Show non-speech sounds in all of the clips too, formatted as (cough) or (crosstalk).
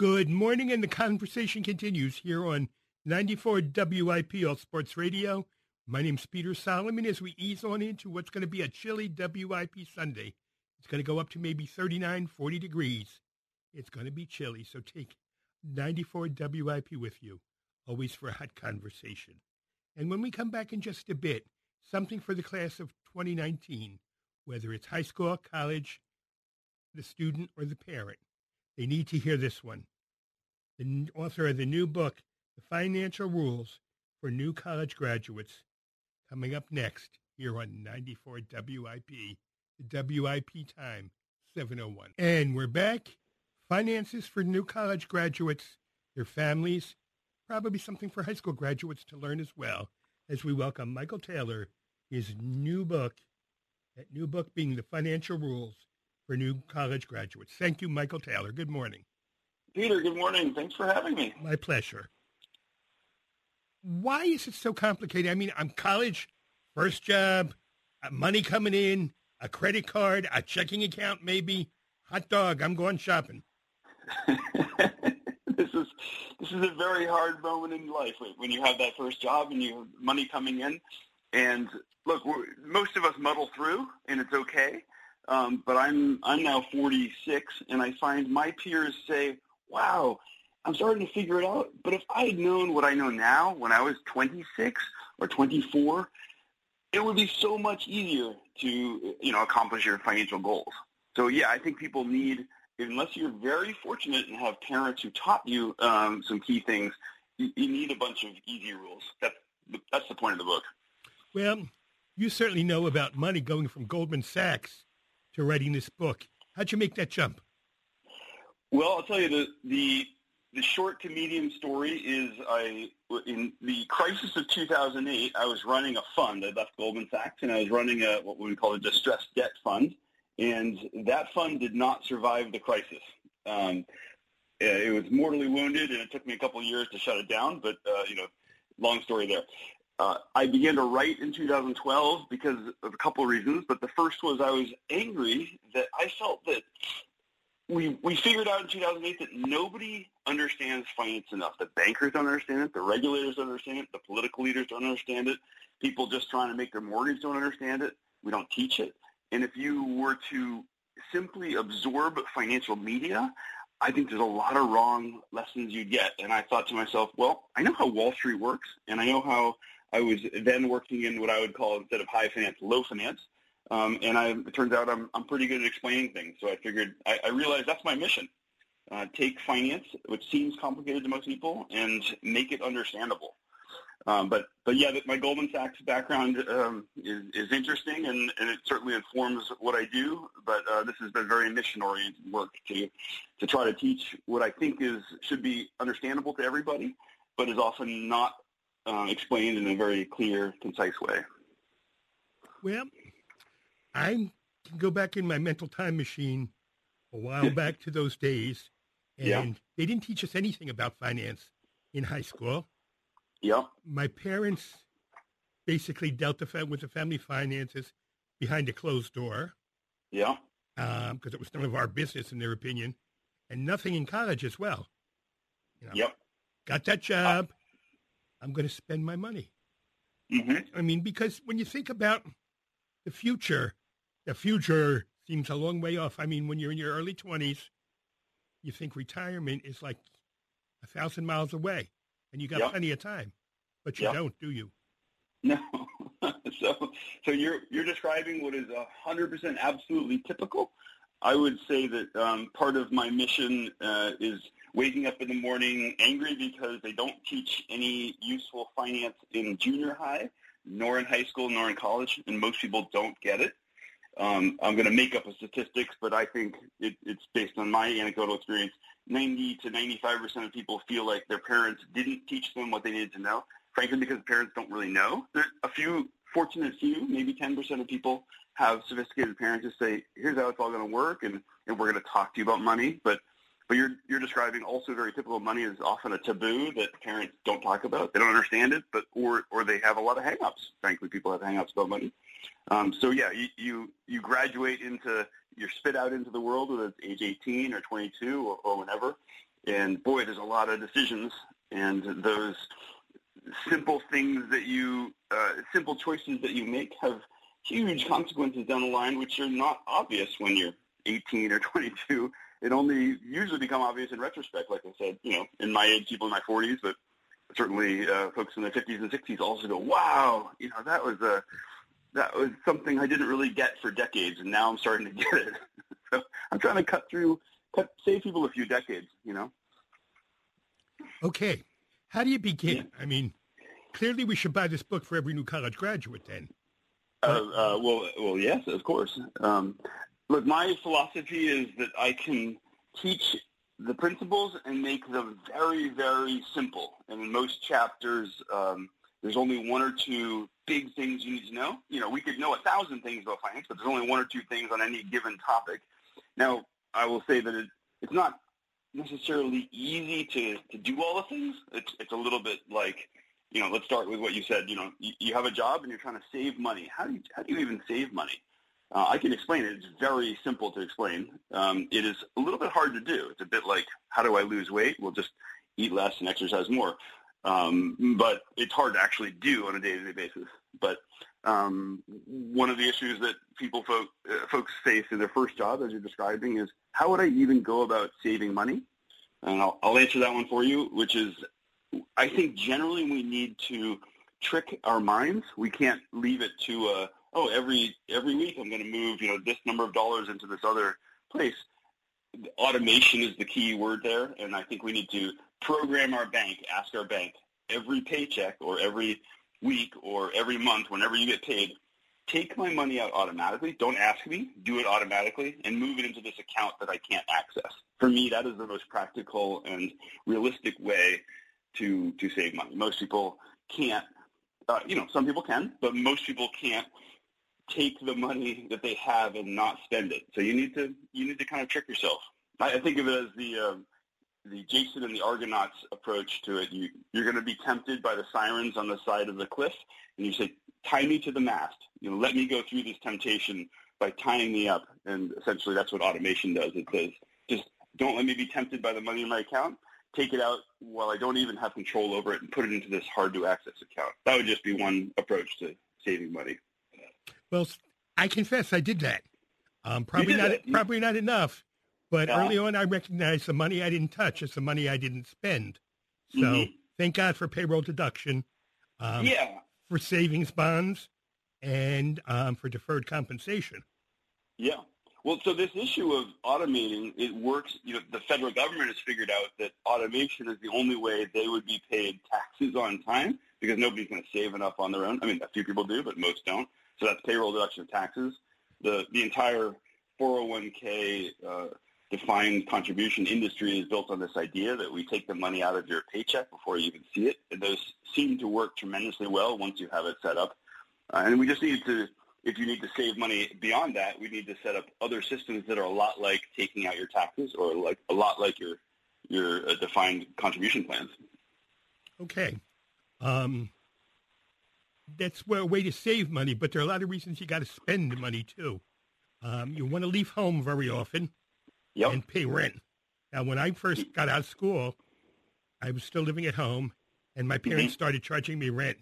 Good morning, and the conversation continues here on 94 WIP All Sports Radio. My name's Peter Solomon as we ease on into what's going to be a chilly WIP Sunday. It's going to go up to maybe 39, 40 degrees. It's going to be chilly, so take 94 WIP with you, always for a hot conversation. And when we come back in just a bit, something for the class of 2019, whether it's high school, college, the student, or the parent. They need to hear this one. The author of the new book, The Financial Rules for New College Graduates, coming up next here on 94 WIP, the WIP time, 701. And we're back. Finances for new college graduates, their families, probably something for high school graduates to learn as well, as we welcome Michael Taylor, his new book, that new book being The Financial Rules for new college graduates. Thank you, Michael Taylor. Good morning. Peter, good morning. Thanks for having me. My pleasure. Why is it so complicated? I mean, I'm college, first job, uh, money coming in, a credit card, a checking account, maybe. Hot dog, I'm going shopping. (laughs) this is this is a very hard moment in life when you have that first job and you have money coming in. And look, most of us muddle through, and it's okay. Um, but I'm I'm now 46, and I find my peers say, "Wow, I'm starting to figure it out." But if I had known what I know now when I was 26 or 24, it would be so much easier to you know accomplish your financial goals. So yeah, I think people need, unless you're very fortunate and have parents who taught you um, some key things, you, you need a bunch of easy rules. That's that's the point of the book. Well, you certainly know about money going from Goldman Sachs to writing this book. How'd you make that jump? Well, I'll tell you the the the short to medium story is I in the crisis of 2008 I was running a fund. I left Goldman Sachs and I was running a what we call a distressed debt fund, and that fund did not survive the crisis. Um, it was mortally wounded, and it took me a couple of years to shut it down. But uh, you know, long story there. Uh, I began to write in 2012 because of a couple of reasons, but the first was I was angry that I felt that we we figured out in 2008 that nobody understands finance enough. The bankers don't understand it, the regulators don't understand it, the political leaders don't understand it, people just trying to make their mortgage don't understand it. We don't teach it. And if you were to simply absorb financial media, I think there's a lot of wrong lessons you'd get. And I thought to myself, well, I know how Wall Street works, and I know how I was then working in what I would call instead of high finance, low finance. Um, and I, it turns out I'm, I'm pretty good at explaining things. So I figured I, I realized that's my mission. Uh, take finance, which seems complicated to most people, and make it understandable. Um, but but yeah, my Goldman Sachs background um, is, is interesting, and, and it certainly informs what I do. But uh, this has been very mission-oriented work to to try to teach what I think is should be understandable to everybody, but is often not uh, explained in a very clear, concise way. Well, I can go back in my mental time machine a while (laughs) back to those days, and yeah. they didn't teach us anything about finance in high school. Yeah. My parents basically dealt the, with the family finances behind a closed door. Yeah. Because um, it was none of our business, in their opinion, and nothing in college as well. You know, yep. Got that job. I'm going to spend my money. Mm-hmm. I mean, because when you think about the future, the future seems a long way off. I mean, when you're in your early 20s, you think retirement is like a thousand miles away and you got yep. plenty of time, but you yep. don't, do you? No. (laughs) so, so you're you're describing what is a hundred percent absolutely typical. I would say that um, part of my mission uh, is waking up in the morning angry because they don't teach any useful finance in junior high, nor in high school, nor in college, and most people don't get it. Um, I'm going to make up a statistics, but I think it, it's based on my anecdotal experience. 90 to 95 percent of people feel like their parents didn't teach them what they needed to know. Frankly, because parents don't really know. There's a few fortunate few, maybe 10 percent of people have sophisticated parents who say, "Here's how it's all going to work," and, and we're going to talk to you about money. But but you're you're describing also very typical money is often a taboo that parents don't talk about. They don't understand it, but or or they have a lot of hangups. Frankly, people have hangups about money. Um, so yeah, you, you you graduate into you're spit out into the world whether it's age 18 or 22 or, or whenever, And boy, there's a lot of decisions, and those simple things that you, uh, simple choices that you make have huge consequences down the line, which are not obvious when you're 18 or 22. It only usually become obvious in retrospect, like I said, you know, in my age, people in my 40s, but certainly uh, folks in their 50s and 60s also go, wow, you know, that was a, that was something I didn't really get for decades, and now I'm starting to (laughs) get it. so I'm trying to cut through, cut, save people a few decades, you know. Okay, how do you begin? Yeah. I mean, clearly we should buy this book for every new college graduate. Then. Uh, uh, well, well, yes, of course. Um, look, my philosophy is that I can teach the principles and make them very, very simple. And in most chapters, um, there's only one or two big things you need to know. You know, we could know a thousand things about finance, but there's only one or two things on any given topic. Now, I will say that it, it's not necessarily easy to, to do all the things. It's, it's a little bit like, you know, let's start with what you said. You know, you, you have a job and you're trying to save money. How do you, how do you even save money? Uh, I can explain it. It's very simple to explain. Um, it is a little bit hard to do. It's a bit like, how do I lose weight? Well, just eat less and exercise more. Um, but it's hard to actually do on a day-to-day basis. But um, one of the issues that people folk, uh, folks face in their first job, as you're describing, is how would I even go about saving money? And I'll, I'll answer that one for you, which is I think generally we need to trick our minds. We can't leave it to a, oh every every week I'm going to move you know this number of dollars into this other place. Automation is the key word there, and I think we need to program our bank, ask our bank every paycheck or every week or every month, whenever you get paid, take my money out automatically. Don't ask me. Do it automatically and move it into this account that I can't access. For me, that is the most practical and realistic way to, to save money. Most people can't, uh, you know, some people can, but most people can't take the money that they have and not spend it. So you need to, you need to kind of trick yourself. I, I think of it as the, uh, the Jason and the Argonauts approach to it. You, you're going to be tempted by the sirens on the side of the cliff, and you say, tie me to the mast. You know, let me go through this temptation by tying me up. And essentially that's what automation does. It says, just don't let me be tempted by the money in my account. Take it out while I don't even have control over it and put it into this hard-to-access account. That would just be one approach to saving money. Well, I confess I did that. Um, probably not. Probably not enough. But yeah. early on, I recognized the money I didn't touch is the money I didn't spend. So mm-hmm. thank God for payroll deduction. Um, yeah. For savings bonds and um, for deferred compensation. Yeah. Well, so this issue of automating, it works. You know, the federal government has figured out that automation is the only way they would be paid taxes on time because nobody's going to save enough on their own. I mean, a few people do, but most don't. So that's payroll deduction of taxes. The the entire 401k uh, defined contribution industry is built on this idea that we take the money out of your paycheck before you even see it. Those seem to work tremendously well once you have it set up. Uh, and we just need to, if you need to save money beyond that, we need to set up other systems that are a lot like taking out your taxes or like a lot like your your uh, defined contribution plans. Okay. Um, that's a way to save money, but there are a lot of reasons you got to spend money too. Um, you want to leave home very often yep. and pay rent. Now, when I first got out of school, I was still living at home, and my parents mm-hmm. started charging me rent.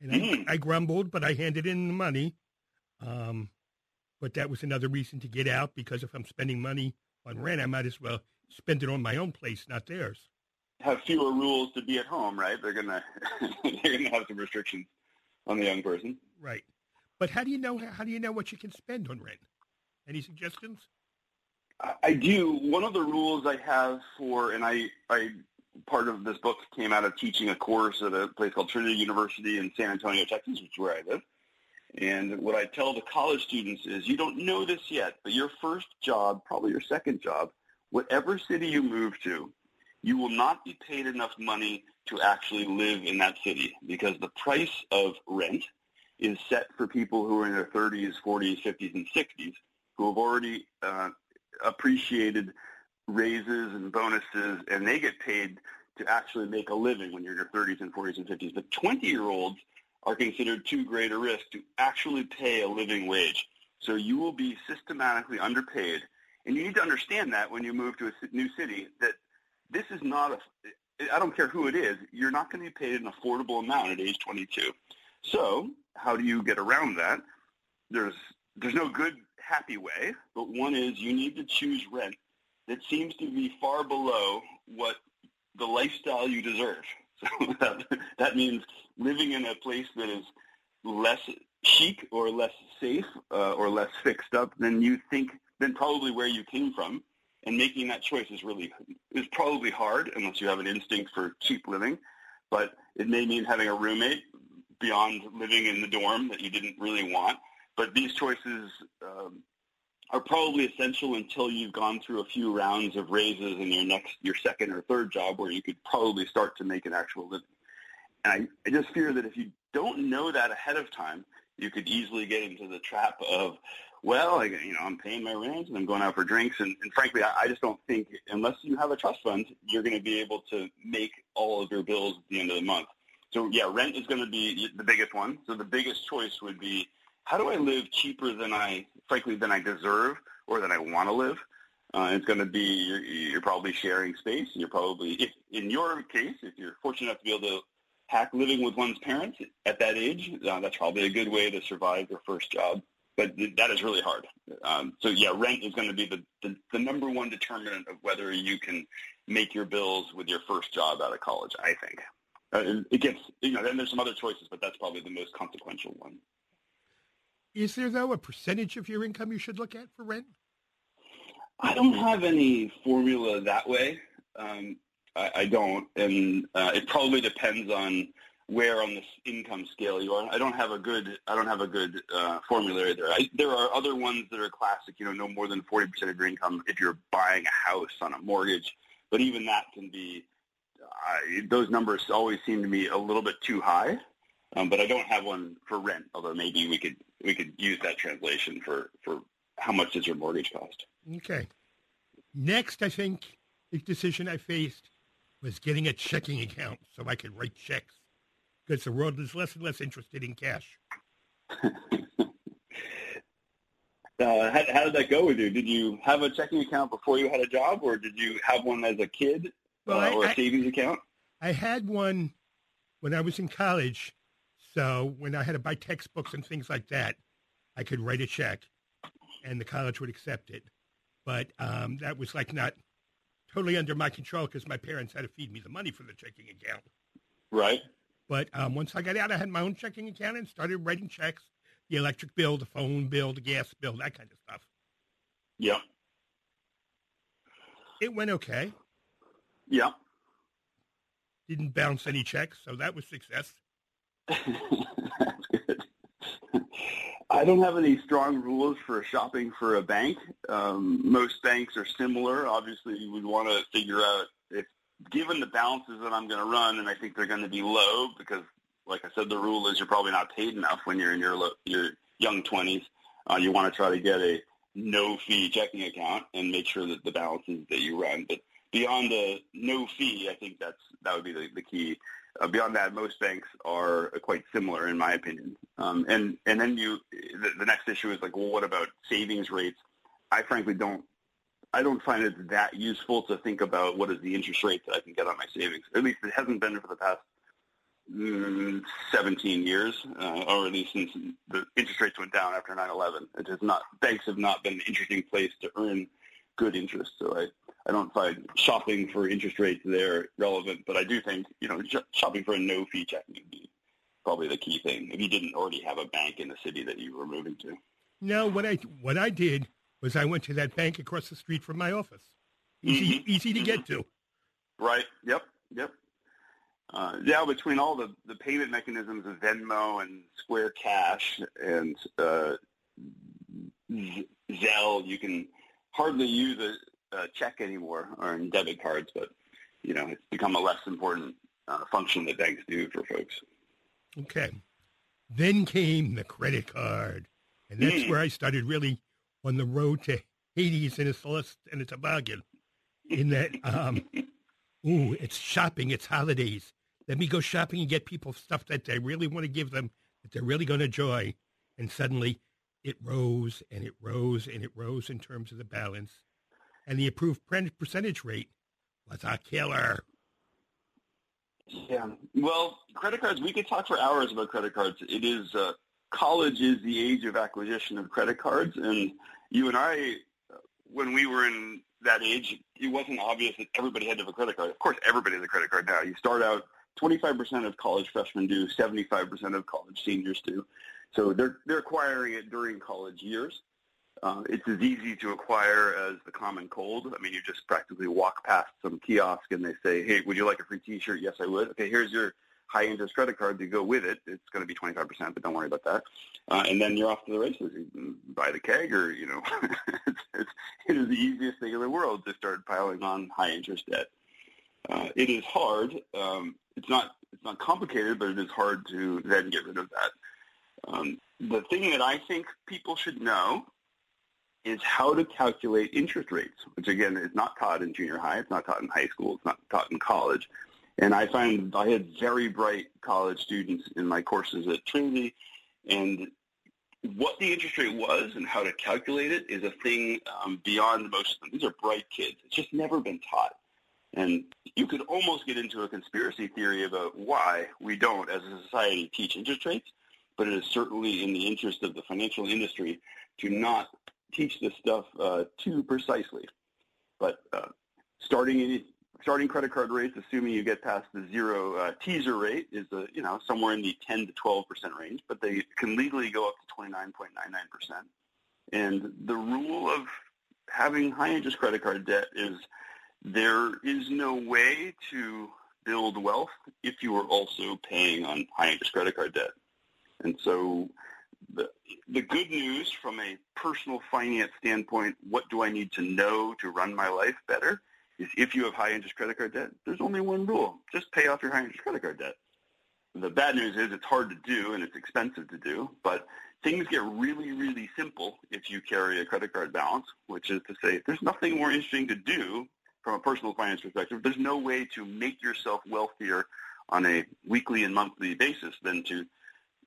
And mm-hmm. I, I, grumbled, but I handed in the money. Um, but that was another reason to get out because if I'm spending money on rent, I might as well spend it on my own place, not theirs. Have fewer rules to be at home, right? They're gonna (laughs) they're gonna have some restrictions on the young person, right? But how do you know how do you know what you can spend on rent? Any suggestions? I do. One of the rules I have for, and I, I part of this book came out of teaching a course at a place called Trinity University in San Antonio, Texas, which is where I live. And what I tell the college students is you don't know this yet, but your first job, probably your second job, whatever city you move to, you will not be paid enough money to actually live in that city because the price of rent is set for people who are in their 30s, 40s, 50s, and 60s who have already uh, appreciated raises and bonuses, and they get paid to actually make a living when you're in your 30s and 40s and 50s. But 20-year-olds are considered too great a risk to actually pay a living wage. So you will be systematically underpaid. And you need to understand that when you move to a new city, that this is not a. I don't care who it is. You're not going to be paid an affordable amount at age 22. So how do you get around that? There's there's no good happy way, but one is you need to choose rent that seems to be far below what the lifestyle you deserve. (laughs) So that, that means living in a place that is less chic or less safe uh, or less fixed up than you think than probably where you came from. And making that choice is really is probably hard unless you have an instinct for cheap living. But it may mean having a roommate beyond living in the dorm that you didn't really want. But these choices um, are probably essential until you've gone through a few rounds of raises in your next, your second or third job where you could probably start to make an actual living. And I, I just fear that if you don't know that ahead of time, you could easily get into the trap of, well, I, you know, I'm paying my rent and I'm going out for drinks. And, and frankly, I, I just don't think unless you have a trust fund, you're going to be able to make all of your bills at the end of the month. So yeah, rent is going to be the biggest one. So the biggest choice would be how do I live cheaper than I, frankly, than I deserve or than I want to live? Uh, it's going to be you're, you're probably sharing space. You're probably, if in your case, if you're fortunate enough to be able to hack living with one's parents at that age, uh, that's probably a good way to survive your first job. But th- that is really hard. Um, so yeah, rent is going to be the, the, the number one determinant of whether you can make your bills with your first job out of college. I think uh, it gets you know. Then there's some other choices, but that's probably the most consequential one. Is there, though, a percentage of your income you should look at for rent? I don't have any formula that way. Um, I, I, don't, and uh, it probably depends on where on this income scale you are. I don't have a good, I don't have a good uh, formula there. I, there are other ones that are classic. You know, no more than forty percent of your income if you're buying a house on a mortgage. But even that can be. Uh, those numbers always seem to me a little bit too high. Um, but I don't have one for rent, although maybe we could we could use that translation for, for how much does your mortgage cost. Okay. Next, I think the decision I faced was getting a checking account so I could write checks because the world is less and less interested in cash. (laughs) uh, how, how, did that go with you? Did you have a checking account before you had a job, or did you have one as a kid, well, uh, I, or a savings account? I had one when I was in college, so when I had to buy textbooks and things like that, I could write a check and the college would accept it. But um, that was like not totally under my control because my parents had to feed me the money for the checking account. Right. But um, once I got out, I had my own checking account and started writing checks, the electric bill, the phone bill, the gas bill, that kind of stuff. Yeah. It went okay. Yeah. Didn't bounce any checks, so that was success. That's (laughs) good. I don't have any strong rules for shopping for a bank. Um, most banks are similar. Obviously, you would want to figure out if, given the balances that I'm going to run, and I think they're going to be low because, like I said, the rule is you're probably not paid enough when you're in your your young 20s. Uh, you want to try to get a no fee checking account and make sure that the balances that you run. But beyond the no fee, I think that's that would be the, the key. Uh, beyond that, most banks are quite similar, in my opinion. Um, and and then you, the, the next issue is like, well, what about savings rates? I frankly don't. I don't find it that useful to think about what is the interest rate that I can get on my savings. At least it hasn't been for the past mm, 17 years, uh, or at least since the interest rates went down after 9/11. It has not. Banks have not been an interesting place to earn good interest. So I, I don't find shopping for interest rates there relevant, but I do think, you know, shopping for a no-fee checking would be probably the key thing if you didn't already have a bank in the city that you were moving to. No, what I what I did was I went to that bank across the street from my office. Easy, mm-hmm. easy to mm-hmm. get to. Right. Yep. Yep. Uh, yeah, between all the, the payment mechanisms of Venmo and Square Cash and uh, Zelle, you can hardly use a, a check anymore or in debit cards, but you know it's become a less important uh, function that banks do for folks. Okay. Then came the credit card, and that's mm. where I started really on the road to Hades and a Celeste and a toboggan. In that, (laughs) um, ooh, it's shopping, it's holidays. Let me go shopping and get people stuff that they really want to give them, that they're really going to enjoy. And suddenly it rose and it rose and it rose in terms of the balance. And the approved percentage rate was a killer. Yeah. Well, credit cards, we could talk for hours about credit cards. It is, uh, college is the age of acquisition of credit cards. And you and I, when we were in that age, it wasn't obvious that everybody had to have a credit card. Of course, everybody has a credit card now. You start out, 25% of college freshmen do, 75% of college seniors do. So they're, they're acquiring it during college years. Uh, it's as easy to acquire as the common cold. I mean, you just practically walk past some kiosk and they say, hey, would you like a free T-shirt? Yes, I would. Okay, here's your high interest credit card to go with it. It's going to be 25%, but don't worry about that. Uh, and then you're off to the races. You buy the keg or, you know, (laughs) it's, it's, it is the easiest thing in the world to start piling on high interest debt. Uh, it is hard. Um, it's not it's not complicated, but it is hard to then get rid of that. Um, the thing that I think people should know is how to calculate interest rates, which again is not taught in junior high, it's not taught in high school, it's not taught in college. And I find I had very bright college students in my courses at Trinity, and what the interest rate was and how to calculate it is a thing um, beyond most of them. These are bright kids. It's just never been taught. And you could almost get into a conspiracy theory about why we don't, as a society, teach interest rates, but it is certainly in the interest of the financial industry to not teach this stuff uh, too precisely. But uh, starting in, starting credit card rates, assuming you get past the zero uh, teaser rate, is you know somewhere in the 10 to 12 percent range, but they can legally go up to 29.99 percent. And the rule of having high interest credit card debt is there is no way to build wealth if you are also paying on high interest credit card debt. And so the, good news from a personal finance standpoint, what do I need to know to run my life better, is if you have high interest credit card debt, there's only one rule. Just pay off your high interest credit card debt. The bad news is it's hard to do and it's expensive to do, but things get really, really simple if you carry a credit card balance, which is to say there's nothing more interesting to do from a personal finance perspective. There's no way to make yourself wealthier on a weekly and monthly basis than to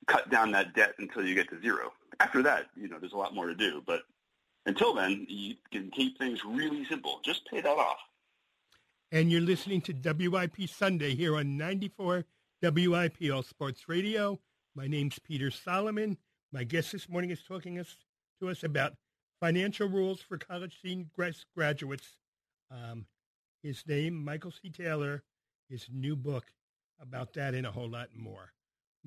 cut down that debt until you get to zero. After that, you know, there's a lot more to do. But until then, you can keep things really simple. Just pay that off. And you're listening to WIP Sunday here on 94 WIP All Sports Radio. My name's Peter Solomon. My guest this morning is talking us, to us about financial rules for college senior graduates. Um, his name, Michael C. Taylor, his new book about that and a whole lot more.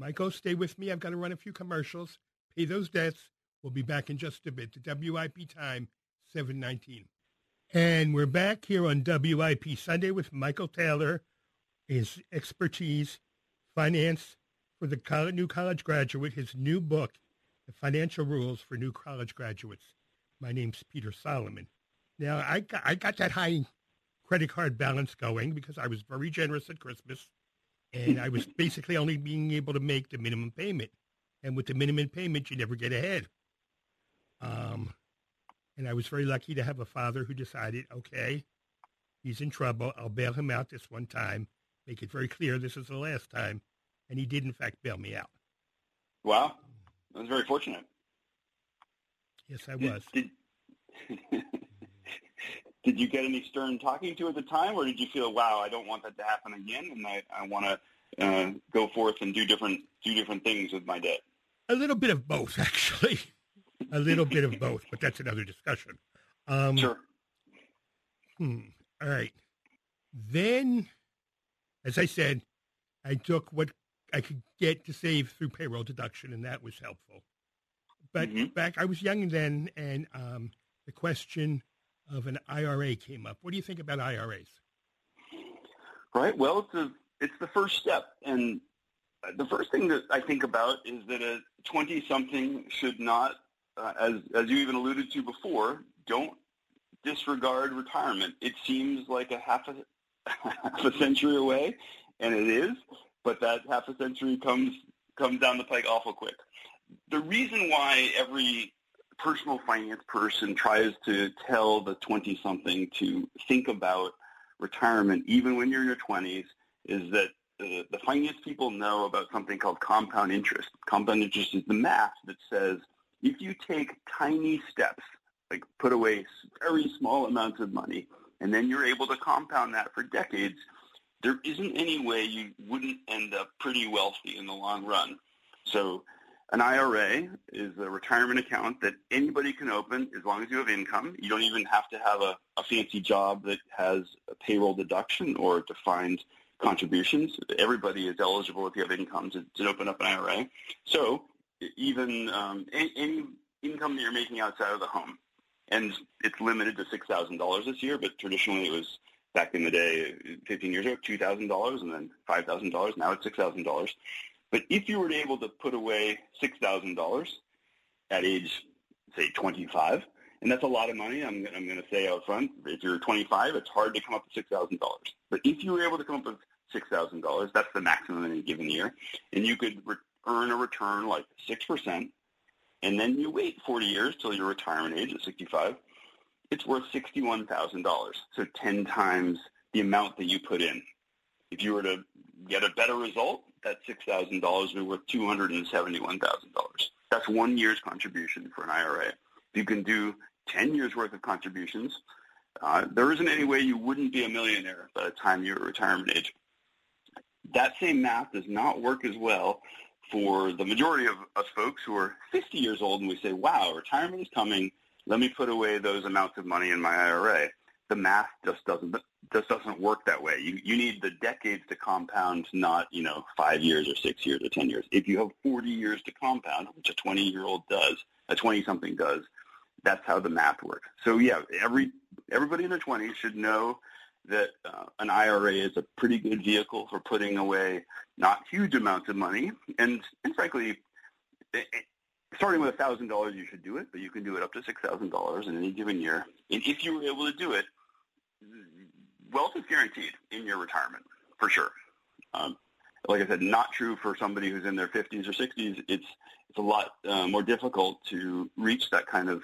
Michael, stay with me. I've got to run a few commercials. Pay those debts. We'll be back in just a bit. The WIP time, 719. And we're back here on WIP Sunday with Michael Taylor, his expertise, finance for the college, new college graduate, his new book, The Financial Rules for New College Graduates. My name's Peter Solomon. Now, I got, I got that high credit card balance going because I was very generous at Christmas and I was basically only being able to make the minimum payment. And with the minimum payment, you never get ahead. Um, and I was very lucky to have a father who decided, okay, he's in trouble. I'll bail him out this one time. Make it very clear this is the last time. And he did, in fact, bail me out. Wow. I was very fortunate. Yes, I was. Did, did, (laughs) did you get any stern talking to at the time, or did you feel, wow, I don't want that to happen again, and I, I want to uh, go forth and do different do different things with my debt? A little bit of both, (laughs) actually. a little bit of both, but that's another discussion. Um, sure. Hmm. All right. Then, as I said, I took what I could get to save through payroll deduction, and that was helpful. But mm-hmm. back, I was young then, and um, the question of an IRA came up. What do you think about IRAs? Right. Well, it's a, it's the first step, and the first thing that I think about is that a 20-something should not, uh, as as you even alluded to before, don't disregard retirement. It seems like a half a (laughs) half a century away, and it is, but that half a century comes comes down the pike awful quick. The reason why every personal finance person tries to tell the 20-something to think about retirement, even when you're in your 20s, is that the, the finance people know about something called compound interest. Compound interest is the math that says if you take tiny steps, like put away very small amounts of money, and then you're able to compound that for decades, there isn't any way you wouldn't end up pretty wealthy in the long run. So an IRA is a retirement account that anybody can open as long as you have income. You don't even have to have a, a fancy job that has a payroll deduction or defined contributions. Everybody is eligible if you have income to, to open up an IRA. So even um, any, any income that you're making outside of the home, and it's limited to $6,000 this year, but traditionally it was back in the day, 15 years ago, $2,000 and then $5,000. Now it's $6,000. But if you were able to put away $6,000 at age, say, 25, and that's a lot of money, I'm, I'm going to say out front, if you're 25, it's hard to come up with $6,000. But if you were able to come up with $6,000, that's the maximum in a given year, and you could re- earn a return like 6%, and then you wait 40 years till your retirement age at 65, it's worth $61,000, so 10 times the amount that you put in. If you were to get a better result, that $6,000 would be worth $271,000. That's one year's contribution for an IRA. If you can do 10 years worth of contributions, uh, there isn't any way you wouldn't be a millionaire by the time you're retirement age. That same math does not work as well for the majority of us folks who are 50 years old and we say, wow, retirement is coming. Let me put away those amounts of money in my IRA. The math just doesn't just doesn't work that way. You you need the decades to compound, not you know five years or six years or ten years. If you have 40 years to compound, which a 20 year old does, a 20 something does, that's how the math works. So yeah, every everybody in their 20s should know that uh, an IRA is a pretty good vehicle for putting away not huge amounts of money, and and frankly, it, it, starting with thousand dollars, you should do it, but you can do it up to six thousand dollars in any given year. And if you were able to do it, wealth is guaranteed in your retirement for sure. Um, like I said, not true for somebody who's in their 50s or 60s. It's it's a lot uh, more difficult to reach that kind of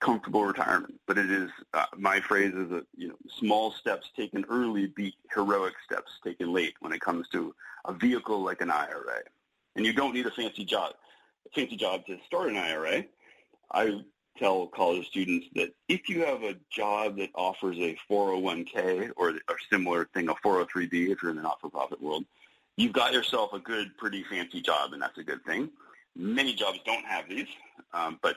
comfortable retirement. But it is uh, my phrase is that you know small steps taken early beat heroic steps taken late when it comes to a vehicle like an IRA. And you don't need a fancy job, fancy job to start an IRA. I tell college students that if you have a job that offers a 401k or a similar thing, a 403b if you're in the not-for-profit world, you've got yourself a good, pretty fancy job, and that's a good thing. Many jobs don't have these, um, but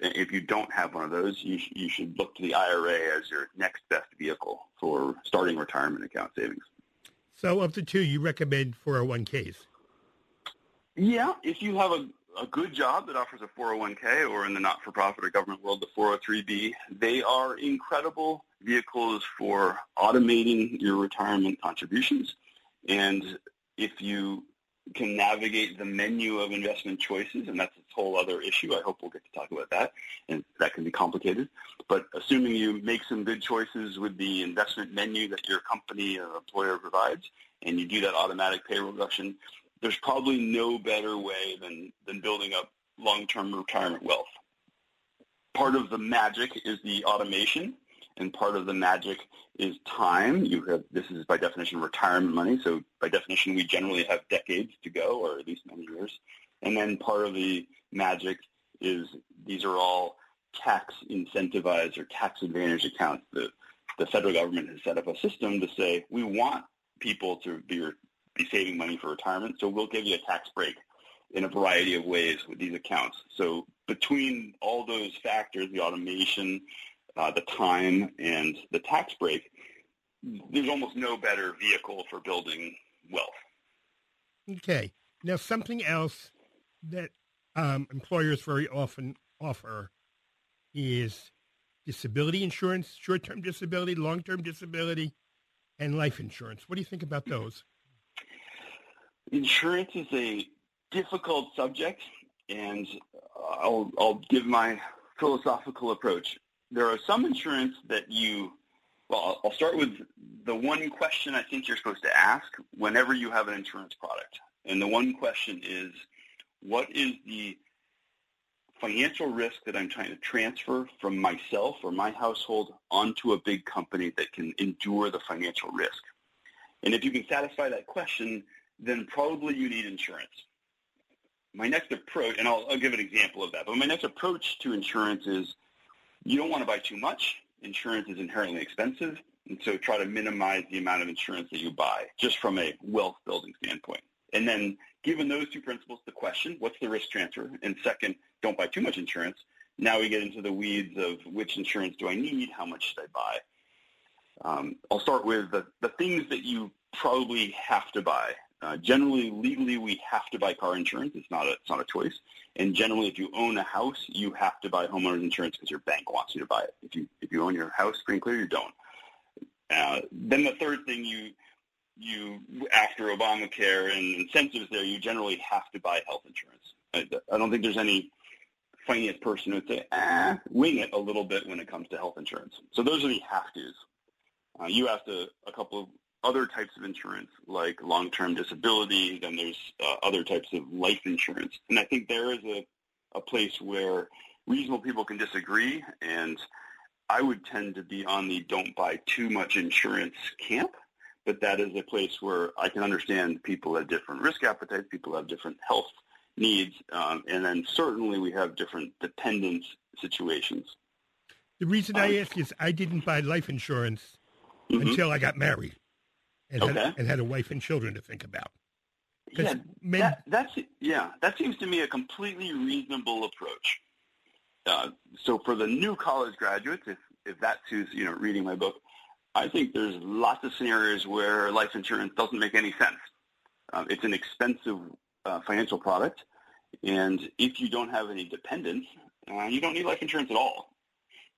if you don't have one of those, you, sh- you should look to the IRA as your next best vehicle for starting retirement account savings. So of the two, you recommend 401ks? Yeah, if you have a a good job that offers a 401k or in the not-for-profit or government world, the 403b, they are incredible vehicles for automating your retirement contributions. And if you can navigate the menu of investment choices, and that's a whole other issue. I hope we'll get to talk about that, and that can be complicated. But assuming you make some good choices with the investment menu that your company or employer provides, and you do that automatic payroll deduction, there's probably no better way than, than building up long-term retirement wealth. Part of the magic is the automation, and part of the magic is time. You have this is by definition retirement money, so by definition we generally have decades to go, or at least many years. And then part of the magic is these are all tax incentivized or tax advantage accounts. The the federal government has set up a system to say we want people to be be saving money for retirement. So we'll give you a tax break in a variety of ways with these accounts. So between all those factors, the automation, uh, the time, and the tax break, there's almost no better vehicle for building wealth. Okay. Now, something else that um, employers very often offer is disability insurance, short-term disability, long-term disability, and life insurance. What do you think about those? Insurance is a difficult subject, and I'll, I'll give my philosophical approach. There are some insurance that you, well, I'll start with the one question I think you're supposed to ask whenever you have an insurance product. And the one question is, what is the financial risk that I'm trying to transfer from myself or my household onto a big company that can endure the financial risk? And if you can satisfy that question, then probably you need insurance. My next approach, and I'll, I'll give an example of that, but my next approach to insurance is you don't want to buy too much. Insurance is inherently expensive. And so try to minimize the amount of insurance that you buy just from a wealth building standpoint. And then given those two principles, the question, what's the risk transfer? And second, don't buy too much insurance. Now we get into the weeds of which insurance do I need? How much should I buy? Um, I'll start with the, the things that you probably have to buy. Uh, generally, legally, we have to buy car insurance. It's not a it's not a choice. And generally, if you own a house, you have to buy homeowners insurance because your bank wants you to buy it. If you if you own your house, free clear, you don't. Uh, then the third thing you you after Obamacare and incentives there, you generally have to buy health insurance. I, I don't think there's any finance person who would say, ah, wing it a little bit when it comes to health insurance. So those are the have-tos. Uh, you asked a, a couple of other types of insurance like long-term disability, then there's uh, other types of life insurance. And I think there is a, a place where reasonable people can disagree, and I would tend to be on the don't buy too much insurance camp, but that is a place where I can understand people have different risk appetites, people have different health needs, um, and then certainly we have different dependence situations. The reason I um, ask is I didn't buy life insurance mm-hmm. until I got married and, okay. had, and had a wife and children to think about. Yeah, men... that, that's yeah. That seems to me a completely reasonable approach. Uh, so for the new college graduates, if if that's who's you know reading my book, I think there's lots of scenarios where life insurance doesn't make any sense. Um, it's an expensive uh, financial product, and if you don't have any dependents, uh, you don't need life insurance at all.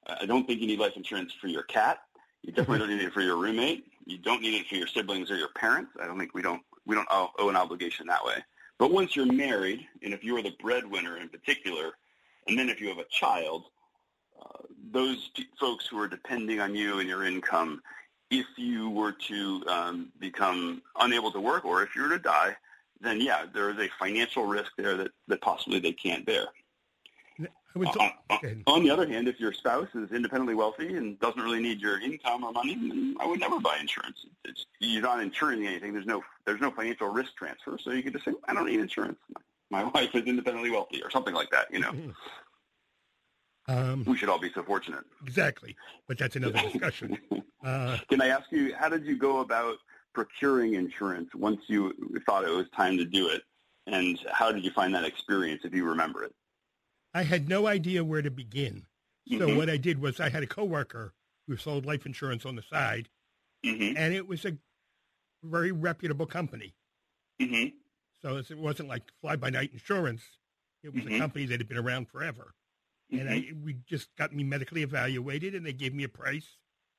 I don't think you need life insurance for your cat. You definitely (laughs) don't need it for your roommate. You don't need it for your siblings or your parents. I don't think we don't we don't owe, owe an obligation that way. But once you're married, and if you're the breadwinner in particular, and then if you have a child, uh, those p- folks who are depending on you and your income, if you were to um, become unable to work or if you were to die, then yeah, there is a financial risk there that, that possibly they can't bear. Would, uh, uh, on the other hand, if your spouse is independently wealthy and doesn't really need your income or money, then I would never buy insurance. It's, you're not insuring anything. There's no there's no financial risk transfer, so you could just say, I don't need insurance. My (laughs) wife is independently wealthy, or something like that. You know. Um, we should all be so fortunate. Exactly, but that's another (laughs) discussion. Uh, Can I ask you, how did you go about procuring insurance once you thought it was time to do it, and how did you find that experience, if you remember it? I had no idea where to begin. So mm-hmm. what I did was I had a coworker who sold life insurance on the side, mm-hmm. and it was a very reputable company. Mm-hmm. So it wasn't like fly by night insurance. It was a mm-hmm. company that had been around forever, and I mm-hmm. we just got me medically evaluated, and they gave me a price.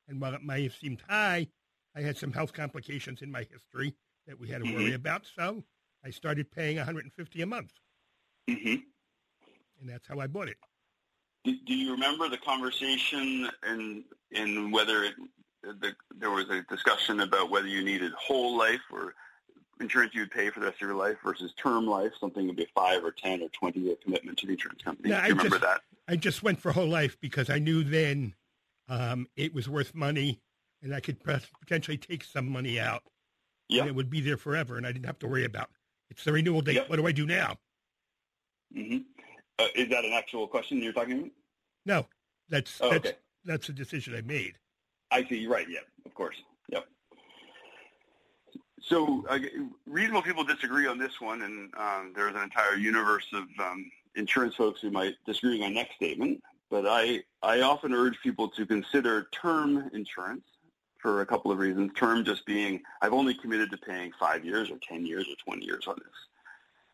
And while it may have seemed high, I had some health complications in my history that we had to worry mm-hmm. about. So I started paying 150 a month and that's how I bought it. Do, do you remember the conversation and and whether it, the, there was a discussion about whether you needed whole life or insurance you would pay for the rest of your life versus term life, something would be a five or ten or twenty year commitment to the insurance company. No, Do you I remember just, that? I just went for whole life because I knew then um, it was worth money, and I could potentially take some money out. Yeah, and it would be there forever, and I didn't have to worry about it's the renewal date. Yep. What do I do now? Mm-hmm. Uh, is that an actual question you're talking about? No, that's oh, that's okay. that's a decision I made. I see. Right. Yeah. Of course. Yep. So uh, reasonable people disagree on this one, and um, there's an entire universe of um, insurance folks who might disagree with my next statement. But I I often urge people to consider term insurance for a couple of reasons. Term just being I've only committed to paying five years or ten years or twenty years on this.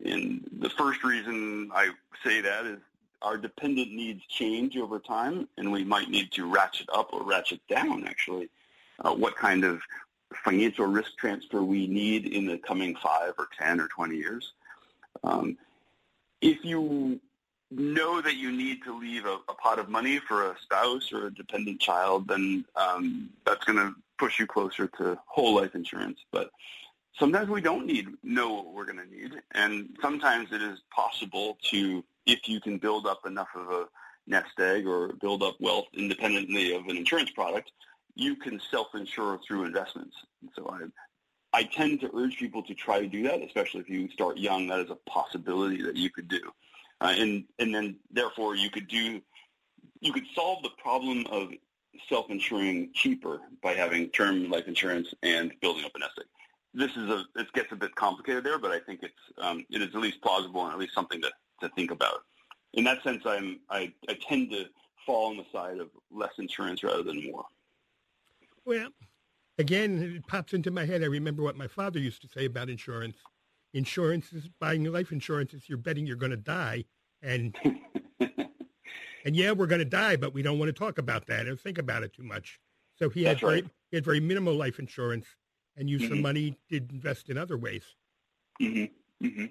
And the first reason I say that is our dependent needs change over time, and we might need to ratchet up or ratchet down, actually, uh, what kind of financial risk transfer we need in the coming five or 10 or 20 years. Um, if you know that you need to leave a, a, pot of money for a spouse or a dependent child, then um, that's going to push you closer to whole life insurance. But sometimes we don't need know what we're going to need, and sometimes it is possible to, if you can build up enough of a nest egg or build up wealth independently of an insurance product, you can self-insure through investments. And so I, I tend to urge people to try to do that, especially if you start young. That is a possibility that you could do, uh, and and then therefore you could do, you could solve the problem of self-insuring cheaper by having term life insurance and building up a nest egg. This is a it gets a bit complicated there, but I think it's um, it is at least plausible and at least something to, to think about. In that sense, I'm I, I tend to fall on the side of less insurance rather than more. Well, again, it pops into my head. I remember what my father used to say about insurance. Insurance is buying life insurance is you're betting you're going to die, and (laughs) and yeah, we're going to die, but we don't want to talk about that or think about it too much. So he had very he had very minimal life insurance and use mm-hmm. the money to invest in other ways. Mm-hmm. Mm-hmm.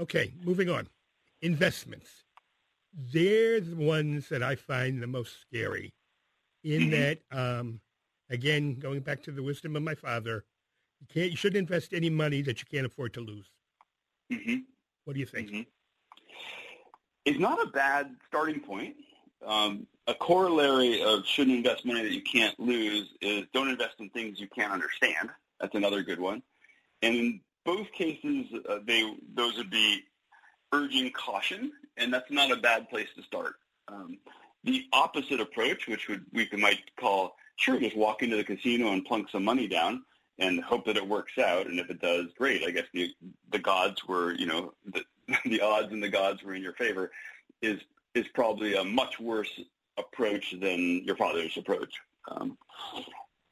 Okay, moving on. Investments. They're the ones that I find the most scary. In mm-hmm. that, um, again, going back to the wisdom of my father, you can't you shouldn't invest any money that you can't afford to lose. Mm-hmm. What do you think? Mm-hmm. It's not a bad starting point. Um, a corollary of shouldn't invest money that you can't lose is don't invest in things you can't understand. That's another good one. And in both cases, uh, they those would be urging caution, and that's not a bad place to start. Um, the opposite approach, which would we might call sure, just walk into the casino and plunk some money down and hope that it works out. And if it does, great. I guess the the gods were, you know, the (laughs) the odds and the gods were in your favor. Is is probably a much worse approach than your father's approach. Um,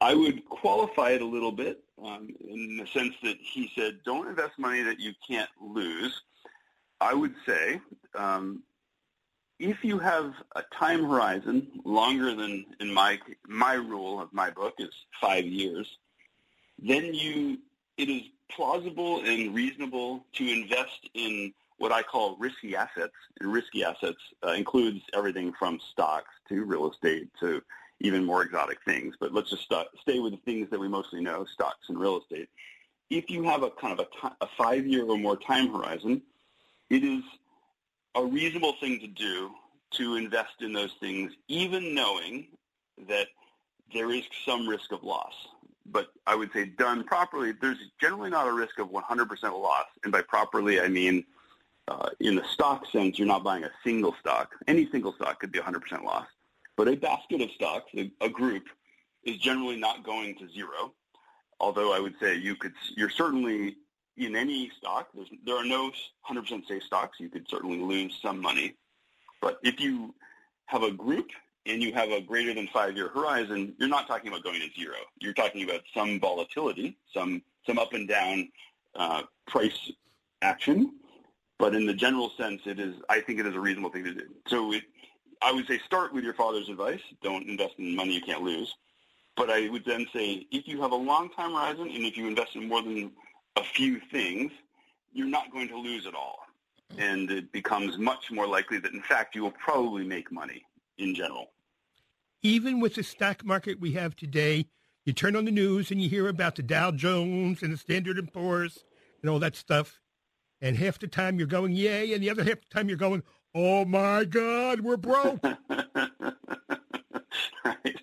I would qualify it a little bit um, in the sense that he said, don't invest money that you can't lose. I would say um, if you have a time horizon longer than in my my rule of my book is five years, then you it is plausible and reasonable to invest in what I call risky assets. And risky assets uh, includes everything from stocks to real estate to even more exotic things. But let's just st- stay with the things that we mostly know, stocks and real estate. If you have a kind of a, t- a five-year or more time horizon, it is a reasonable thing to do to invest in those things, even knowing that there is some risk of loss. But I would say done properly, there's generally not a risk of 100% loss. And by properly, I mean uh, in the stock sense, you're not buying a single stock. Any single stock could be 100% loss. But a basket of stocks, a, group, is generally not going to zero. Although I would say you could, you're certainly in any stock. there are no 100% safe stocks. You could certainly lose some money. But if you have a group and you have a greater than five-year horizon, you're not talking about going to zero. You're talking about some volatility, some some up and down uh, price action, but in the general sense, it is, I think it is a reasonable thing to do. So it, I would say start with your father's advice. Don't invest in money you can't lose. But I would then say if you have a long time horizon and if you invest in more than a few things, you're not going to lose at all. Mm. And it becomes much more likely that, in fact, you will probably make money in general. Even with the stock market we have today, you turn on the news and you hear about the Dow Jones and the Standard & Poor's and all that stuff and half the time you're going yay, and the other half the time you're going, oh my God, we're broke. (laughs) right.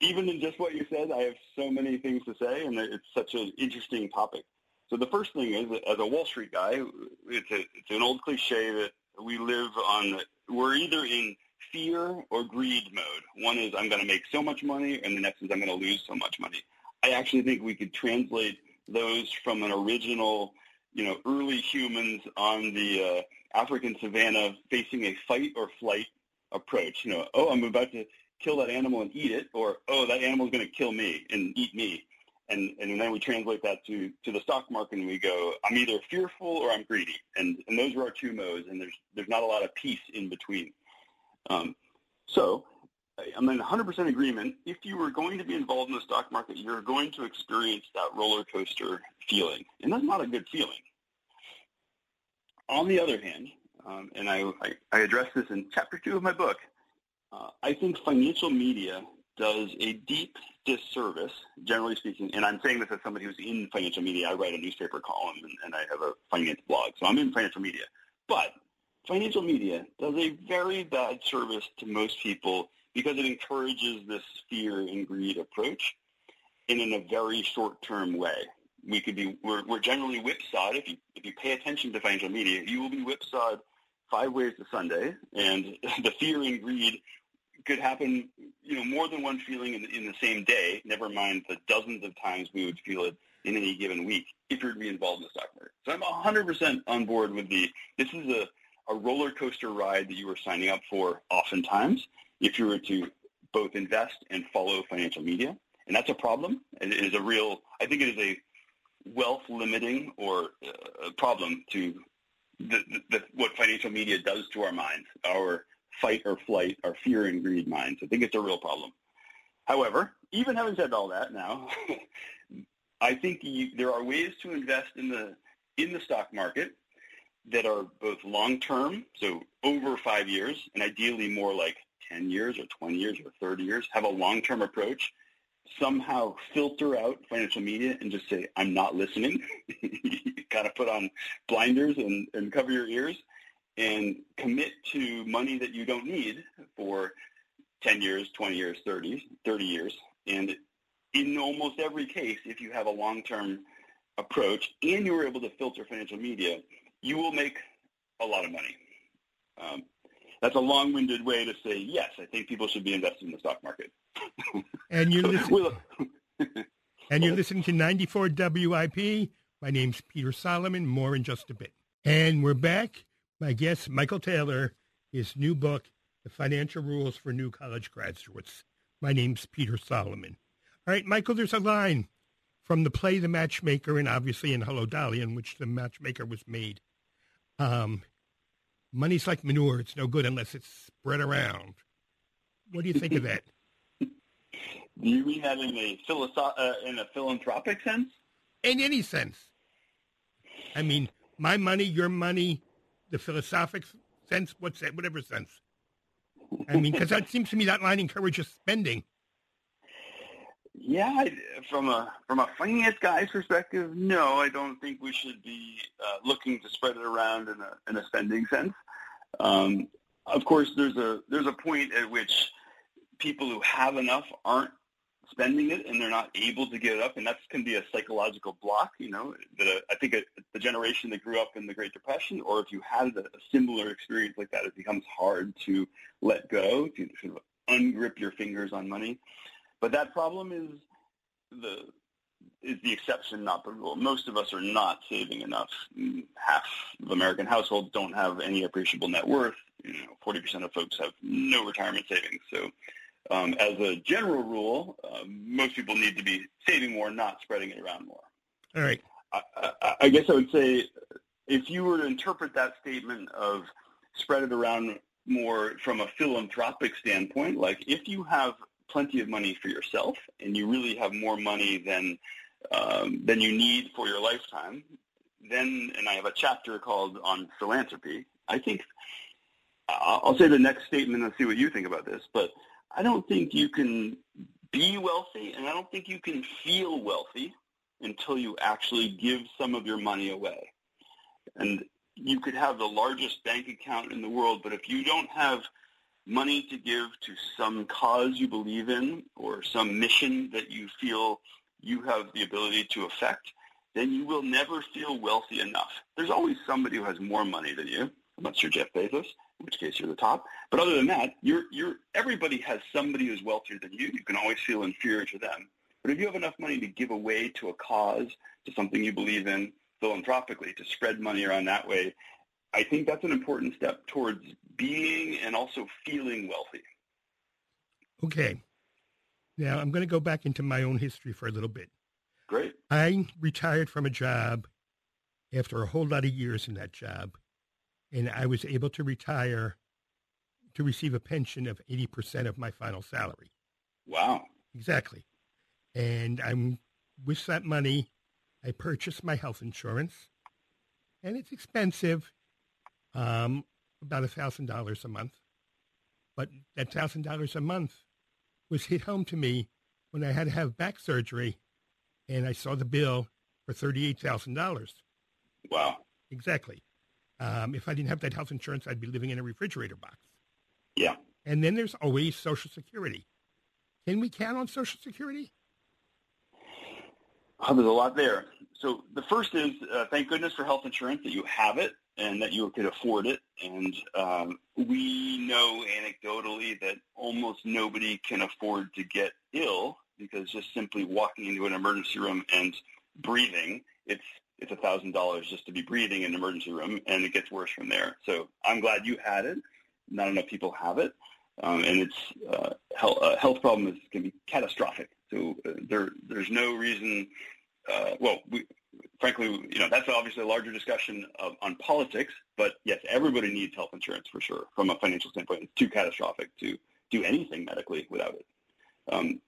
Even in just what you said, I have so many things to say, and it's such an interesting topic. So the first thing is, as a Wall Street guy, it's, a, it's an old cliche that we live on. We're either in fear or greed mode. One is I'm going to make so much money, and the next is I'm going to lose so much money. I actually think we could translate those from an original you know, early humans on the uh, African savannah facing a fight or flight approach. You know, oh, I'm about to kill that animal and eat it, or oh, that animal is going to kill me and eat me. And, and then we translate that to, to the stock market and we go, I'm either fearful or I'm greedy. And, and those are our two modes, and there's, there's not a lot of peace in between. Um, so I'm in 100% agreement. If you were going to be involved in the stock market, you're going to experience that roller coaster feeling, and that's not a good feeling. On the other hand, um, and I, I, I, address this in chapter two of my book, uh, I think financial media does a deep disservice, generally speaking, and I'm saying this as somebody who's in financial media. I write a newspaper column and, and I have a finance blog, so I'm in financial media. But financial media does a very bad service to most people because it encourages this fear and greed approach and in a very short-term way. We could be we're, we're generally whipsawed if you if you pay attention to financial media, you will be whipsawed five ways to Sunday, and (laughs) the fear and greed could happen, you know, more than one feeling in, in the same day, never mind the dozens of times we would feel it in any given week if you're to be involved in the stock market. So I'm 100% on board with the, this is a, a roller coaster ride that you are signing up for oftentimes if you were to both invest and follow financial media. And that's a problem. It is a real, I think it is a wealth limiting or uh, problem to the, the, the, what financial media does to our minds, our fight or flight, our fear and greed minds. I think it's a real problem. However, even having said all that now, (laughs) I think you, there are ways to invest in the in the stock market that are both long term, so over five years, and ideally more like 10 years or 20 years or 30 years, have a long term approach, somehow filter out financial media and just say, I'm not listening. you kind of put on blinders and, and cover your ears and commit to money that you don't need for 10 years, 20 years, 30, 30 years. And in almost every case, if you have a long-term approach and you're able to filter financial media, you will make a lot of money. Um, that's a long-winded way to say, yes, I think people should be invested in the stock market. (laughs) and you're listening, (laughs) and you're listening to 94 WIP. My name's Peter Solomon. More in just a bit. And we're back. My guest, Michael Taylor, his new book, The Financial Rules for New College Graduates. My name's Peter Solomon. All right, Michael, there's a line from the play The Matchmaker and obviously in Hello Dolly, in which the matchmaker was made. Um, money's like manure. It's no good unless it's spread around. What do you think of that? (laughs) Do you mean that in a philosoph- uh, in a philanthropic sense? In any sense. I mean, my money, your money, the philosophic sense, what's that, whatever sense. I mean, because that seems to me that line encourages spending. Yeah, from a from a finance guy's perspective, no, I don't think we should be uh, looking to spread it around in a in a spending sense. Um, of course, there's a there's a point at which people who have enough aren't spending it and they're not able to get it up, and that can be a psychological block. You know, that a, I think a, the generation that grew up in the Great Depression, or if you had a, a similar experience like that, it becomes hard to let go, to sort of ungrip your fingers on money. But that problem is the is the exception, not the rule. Most of us are not saving enough. Half of American households don't have any appreciable net worth. You know, 40% of folks have no retirement savings. So um, as a general rule, uh, most people need to be saving more, not spreading it around more. All right. I, I, I guess I would say if you were to interpret that statement of spread it around more from a philanthropic standpoint, like if you have plenty of money for yourself and you really have more money than um, than you need for your lifetime, then and I have a chapter called on philanthropy. I think I'll say the next statement and see what you think about this, but I don't think you can be wealthy and I don't think you can feel wealthy until you actually give some of your money away. And you could have the largest bank account in the world, but if you don't have money to give to some cause you believe in or some mission that you feel you have the ability to affect, then you will never feel wealthy enough. There's always somebody who has more money than you, unless you're Jeff Bezos, in which case you're the top. But other than that, you're, you're, everybody has somebody who's wealthier than you. You can always feel inferior to them. But if you have enough money to give away to a cause, to something you believe in philanthropically, to spread money around that way, I think that's an important step towards being and also feeling wealthy. Okay. Now I'm going to go back into my own history for a little bit. Great. I retired from a job after a whole lot of years in that job, and I was able to retire to receive a pension of 80% of my final salary. Wow. Exactly. And I'm with that money, I purchased my health insurance, and it's expensive um, about a thousand dollars a month. But that thousand dollars a month was hit home to me when I had to have back surgery, and I saw the bill for thirty-eight thousand dollars. Wow! Exactly. Um, if I didn't have that health insurance, I'd be living in a refrigerator box. Yeah. And then there's always Social Security. Can we count on Social Security? Oh, there's a lot there. So the first is, uh, thank goodness for health insurance that you have it. And that you could afford it. And um, we know anecdotally that almost nobody can afford to get ill because just simply walking into an emergency room and breathing, it's it's a thousand dollars just to be breathing in an emergency room, and it gets worse from there. So I'm glad you had it. Not enough people have it, um, and it's uh, health, uh, health problem is can be catastrophic. So uh, there there's no reason. Uh, well, we, frankly, you know, that's obviously a larger discussion of, on politics, but yes, everybody needs health insurance for sure. From a financial standpoint, it's too catastrophic to do anything medically without it. Um,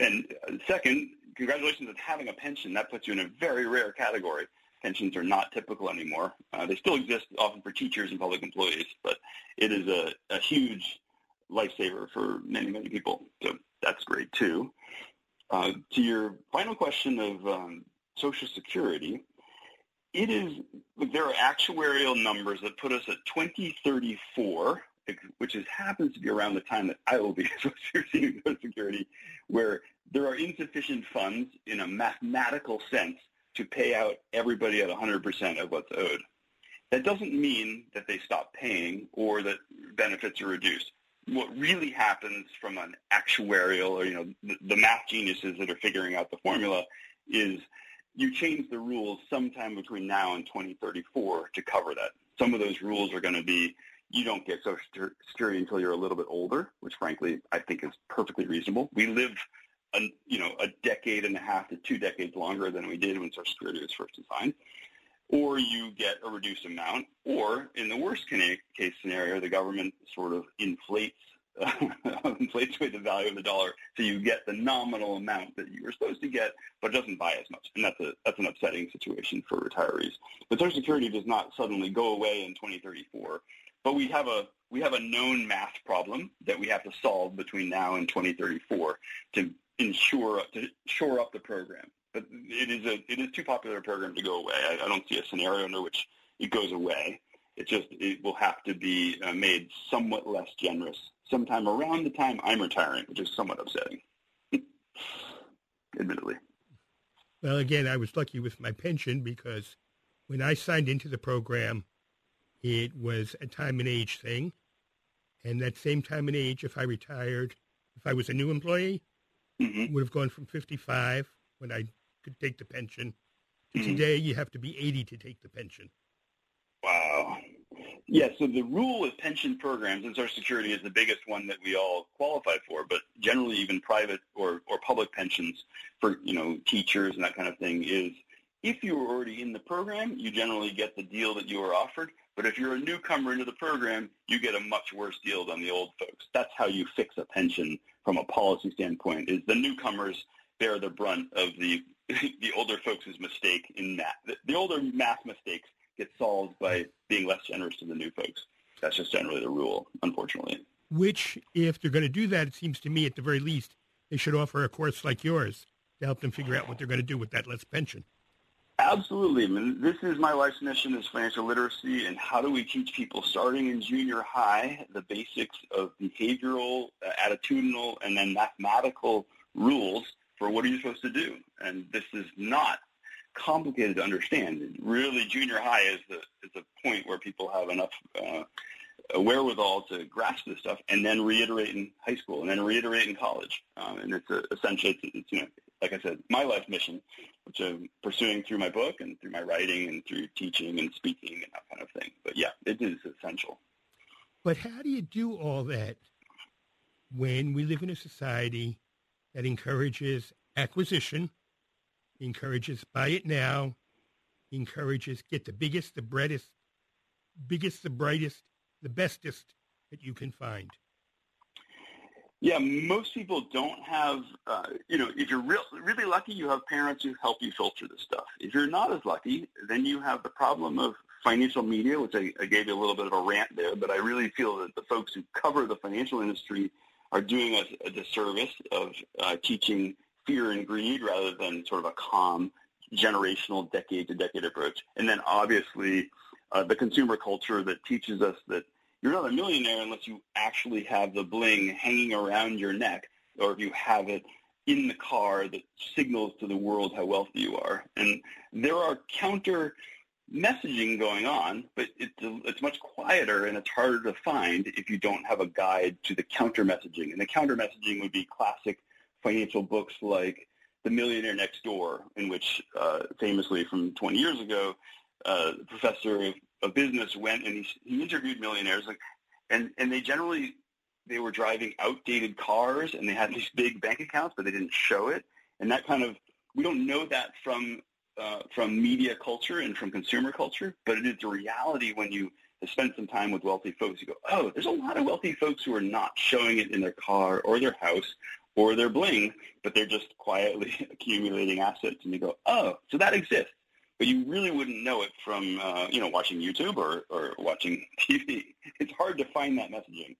and second, congratulations on having a pension. That puts you in a very rare category. Pensions are not typical anymore. Uh, they still exist often for teachers and public employees, but it is a, a huge lifesaver for many, many people. So that's great too. Uh, to your final question of um, Social Security, it is there are actuarial numbers that put us at 2034, which is happens to be around the time that I will be (laughs) receiving Social Security, where there are insufficient funds in a mathematical sense to pay out everybody at 100% of what's owed. That doesn't mean that they stop paying or that benefits are reduced. What really happens from an actuarial or, you know, the, the math geniuses that are figuring out the formula is you change the rules sometime between now and 2034 to cover that. Some of those rules are going to be you don't get Social Security until you're a little bit older, which frankly I think is perfectly reasonable. We live, a, you know, a decade and a half to two decades longer than we did when Social Security was first designed. Or you get a reduced amount, or in the worst case scenario, the government sort of inflates (laughs) inflates away the value of the dollar, so you get the nominal amount that you were supposed to get, but doesn't buy as much, and that's a that's an upsetting situation for retirees. But Social Security does not suddenly go away in 2034, but we have a we have a known math problem that we have to solve between now and 2034 to ensure to shore up the program. But it is a it is too popular a program to go away. I, I don't see a scenario under which it goes away. It just it will have to be uh, made somewhat less generous sometime around the time I'm retiring, which is somewhat upsetting, (laughs) admittedly. Well, again, I was lucky with my pension because when I signed into the program, it was a time and age thing. And that same time and age, if I retired, if I was a new employee, mm-hmm. would have gone from 55 when I could take the pension. Mm-hmm. Today, you have to be 80 to take the pension. Wow. Yeah, so the rule with pension programs, and Social Security is the biggest one that we all qualify for, but generally even private or, or public pensions for, you know, teachers and that kind of thing is if you were already in the program, you generally get the deal that you were offered. But if you're a newcomer into the program, you get a much worse deal than the old folks. That's how you fix a pension from a policy standpoint is the newcomers bear the brunt of the (laughs) the older folks' mistake in math. The older math mistakes get solved by being less generous to the new folks. That's just generally the rule, unfortunately. Which, if they're going to do that, it seems to me at the very least, they should offer a course like yours to help them figure out what they're going to do with that less pension. Absolutely. I mean, this is my life's mission is financial literacy and how do we teach people starting in junior high the basics of behavioral, uh, attitudinal, and then mathematical rules for what are you supposed to do. And this is not complicated to understand. Really, junior high is the is the point where people have enough uh, wherewithal to grasp this stuff, and then reiterate in high school, and then reiterate in college. Um, and it's a, essentially, it's, it's, you know, like I said, my life mission, which I'm pursuing through my book and through my writing and through teaching and speaking and that kind of thing. But yeah, it is essential. But how do you do all that when we live in a society that encourages acquisition encourages buy it now, encourages get the biggest, the brightest, biggest, the brightest, the bestest that you can find. Yeah, most people don't have, uh, you know, if you're real, really lucky, you have parents who help you filter this stuff. If you're not as lucky, then you have the problem of financial media, which I, I gave you a little bit of a rant there, but I really feel that the folks who cover the financial industry are doing us a disservice of uh, teaching fear and greed rather than sort of a calm generational decade to decade approach. And then obviously uh, the consumer culture that teaches us that you're not a millionaire unless you actually have the bling hanging around your neck or if you have it in the car that signals to the world how wealthy you are. And there are counter messaging going on, but it's it's much quieter and it's harder to find if you don't have a guide to the counter messaging. And the counter messaging would be classic financial books like The Millionaire Next Door, in which uh, famously from 20 years ago, uh, the professor of, of business went and he, he interviewed millionaires, like, and and they generally they were driving outdated cars and they had these big bank accounts, but they didn't show it. And that kind of we don't know that from uh, from media culture and from consumer culture, but it is the reality when you spend some time with wealthy folks. You go, oh, there's a lot of wealthy folks who are not showing it in their car or their house or their bling, but they're just quietly (laughs) accumulating assets. And you go, oh, so that exists. But you really wouldn't know it from, uh, you know, watching YouTube or, or watching (laughs) TV. It's hard to find that messaging,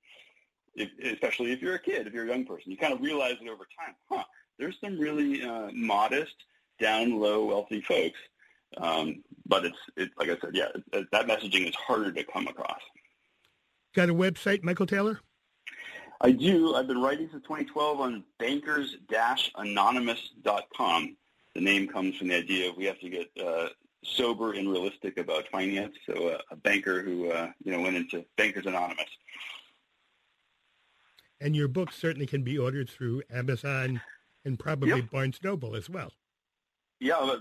if, especially if you're a kid, if you're a young person. You kind of realize it over time. Huh, there's some really uh, modest down low wealthy folks. Um, but it's, it, like I said, yeah, that messaging is harder to come across. Got a website, Michael Taylor? I do. I've been writing since 2012 on bankers-anonymous.com. The name comes from the idea of we have to get uh, sober and realistic about finance. So uh, a banker who uh, you know went into Bankers Anonymous. And your book certainly can be ordered through Amazon and probably yep. Barnes Noble as well. Yeah,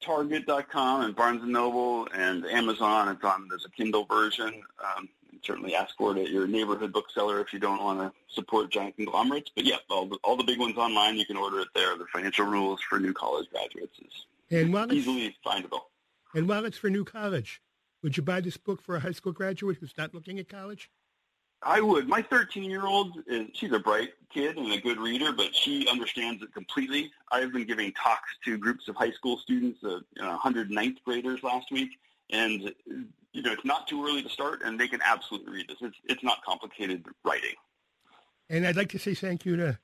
Target.com and Barnes and Noble and Amazon. It's on. There's a Kindle version. Um, certainly ask for it at your neighborhood bookseller if you don't want to support giant conglomerates. But yeah, all the, all the big ones online. You can order it there. The financial rules for new college graduates is and while easily findable. And while it's for new college, would you buy this book for a high school graduate who's not looking at college? I would. My 13-year-old is she's a bright kid and a good reader, but she understands it completely. I've been giving talks to groups of high school students, uh, you know, 109th graders last week, and you know it's not too early to start, and they can absolutely read this. It's it's not complicated writing. And I'd like to say thank you to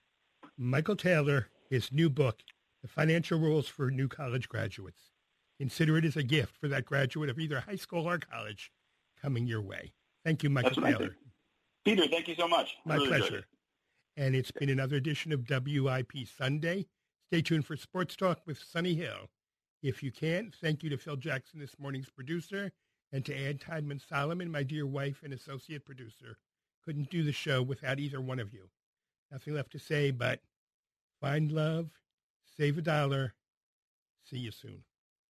Michael Taylor, his new book, The Financial Rules for New College Graduates. Consider it as a gift for that graduate of either high school or college coming your way. Thank you, Michael Taylor. Peter, thank you so much. My really pleasure. And it's been another edition of WIP Sunday. Stay tuned for Sports Talk with Sonny Hill. If you can, thank you to Phil Jackson, this morning's producer, and to Ann Tideman Solomon, my dear wife and associate producer. Couldn't do the show without either one of you. Nothing left to say but find love, save a dollar. See you soon.